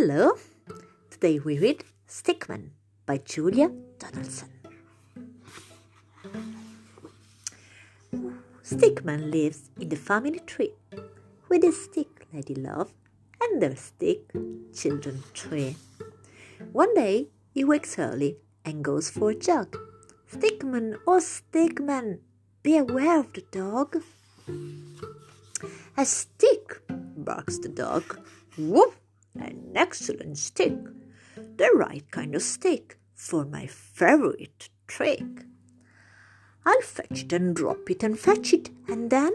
Hello! Today we read Stickman by Julia Donaldson. Stickman lives in the family tree with his stick lady love and their stick children tree. One day he wakes early and goes for a jog. Stickman, oh Stickman, be aware of the dog. A stick, barks the dog. Woof! An excellent stick. The right kind of stick for my favorite trick. I'll fetch it and drop it and fetch it, and then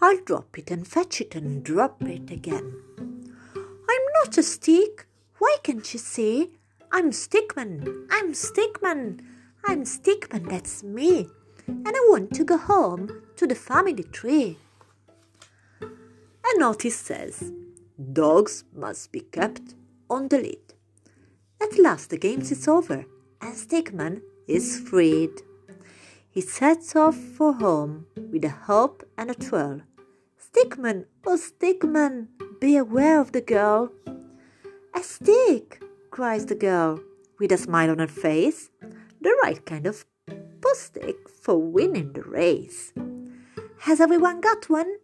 I'll drop it and fetch it and drop it again. I'm not a stick. Why can't you see? I'm Stickman. I'm Stickman. I'm Stickman. That's me. And I want to go home to the family tree. A notice says, Dogs must be kept on the lead. At last the games is over and Stickman is freed. He sets off for home with a hop and a twirl. Stickman, oh Stickman, be aware of the girl. A stick, cries the girl, with a smile on her face, the right kind of stick for winning the race. Has everyone got one?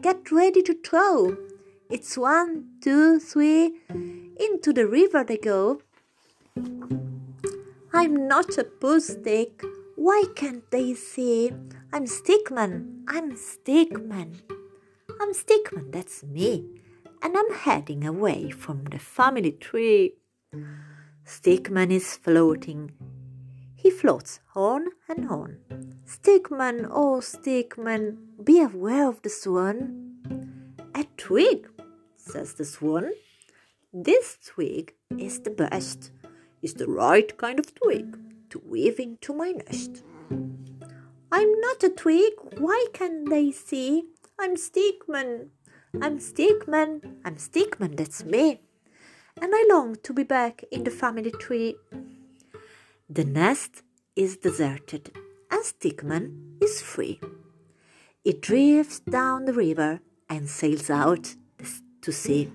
Get ready to throw. It's one, two, three. Into the river they go. I'm not a stick. Why can't they see? I'm Stickman. I'm Stickman. I'm Stickman, that's me. And I'm heading away from the family tree. Stickman is floating. He floats on and on. Stickman, oh Stickman, be aware of the swan. A twig, says the swan. This twig is the best, is the right kind of twig to weave into my nest. I'm not a twig, why can't they see? I'm Stickman, I'm Stickman, I'm Stickman, that's me. And I long to be back in the family tree. The nest is deserted and Stickman is free. It drifts down the river and sails out to sea.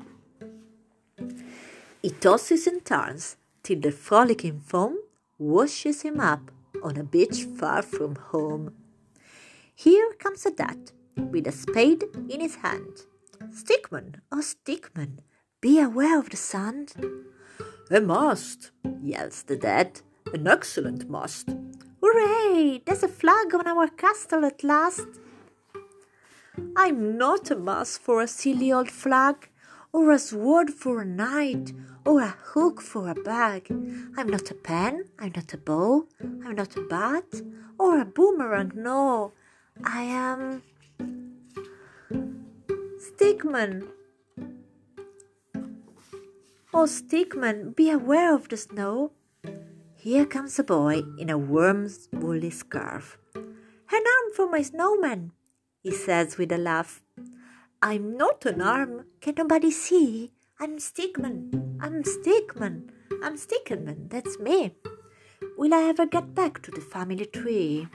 He tosses and turns till the frolicking foam washes him up on a beach far from home. Here comes a dad with a spade in his hand. Stickman, oh Stickman, be aware of the sand. A mast, yells the dad, an excellent mast. Hooray! There's a flag on our castle at last. I'm not a mast for a silly old flag, or a sword for a knight, or a hook for a bag. I'm not a pen, I'm not a bow, I'm not a bat, or a boomerang, no. I am. Stickman. Oh, Stickman, be aware of the snow. Here comes a boy in a worm's woolly scarf. An arm for my snowman, he says with a laugh. I'm not an arm, can nobody see? I'm Stickman, I'm Stickman, I'm Stickman, that's me. Will I ever get back to the family tree?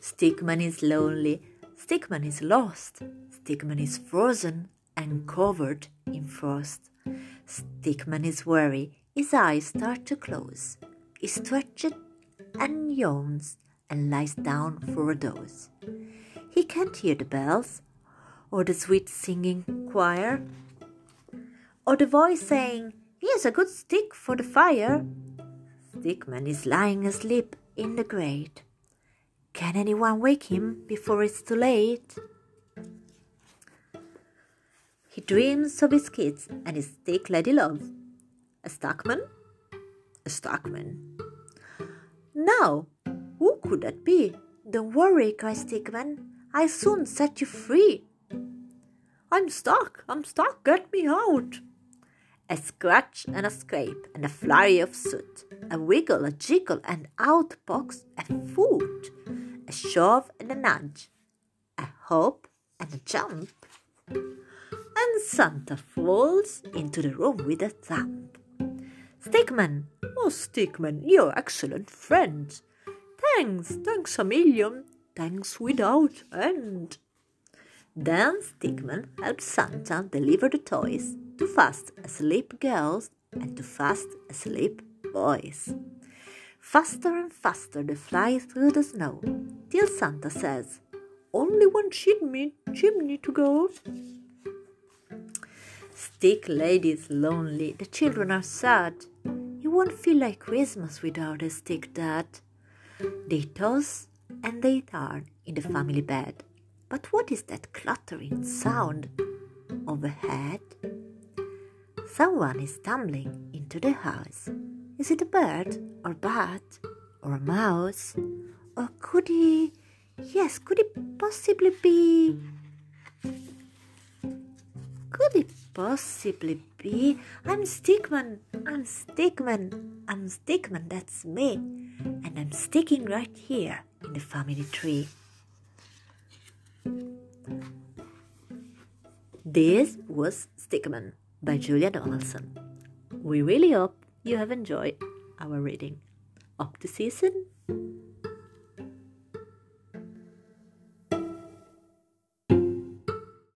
Stickman is lonely, Stickman is lost, Stickman is frozen and covered in frost. Stickman is weary, his eyes start to close. He stretches and yawns and lies down for a doze. He can't hear the bells, or the sweet singing choir, or the voice saying, Here's a good stick for the fire. Stickman is lying asleep in the grate. Can anyone wake him before it's too late? He dreams of his kids and his stick lady love. A stockman? A stockman. Now, could that be? Don't worry, cries Stickman. I'll soon set you free. I'm stuck, I'm stuck, get me out. A scratch and a scrape and a flurry of soot, a wiggle, a jiggle, and out pops a foot, a shove and a nudge, a hop and a jump. And Santa falls into the room with a thump. Stickman, oh Stickman, you're excellent friend. Thanks, thanks a million, thanks without end. Then Stickman helped Santa deliver the toys to fast asleep girls and to fast asleep boys. Faster and faster they fly through the snow, till Santa says, Only one chimney, chimney to go. Stick Lady is lonely, the children are sad. You won't feel like Christmas without a stick, Dad. They toss and they turn in the family bed. But what is that clattering sound overhead? Someone is tumbling into the house. Is it a bird or bat or a mouse? Or could he, yes, could it possibly be? Could it possibly be? I'm Stickman, I'm Stickman, I'm Stickman, that's me. And I'm sticking right here in the family tree. This was Stickman by Julia Donaldson. We really hope you have enjoyed our reading. Up to season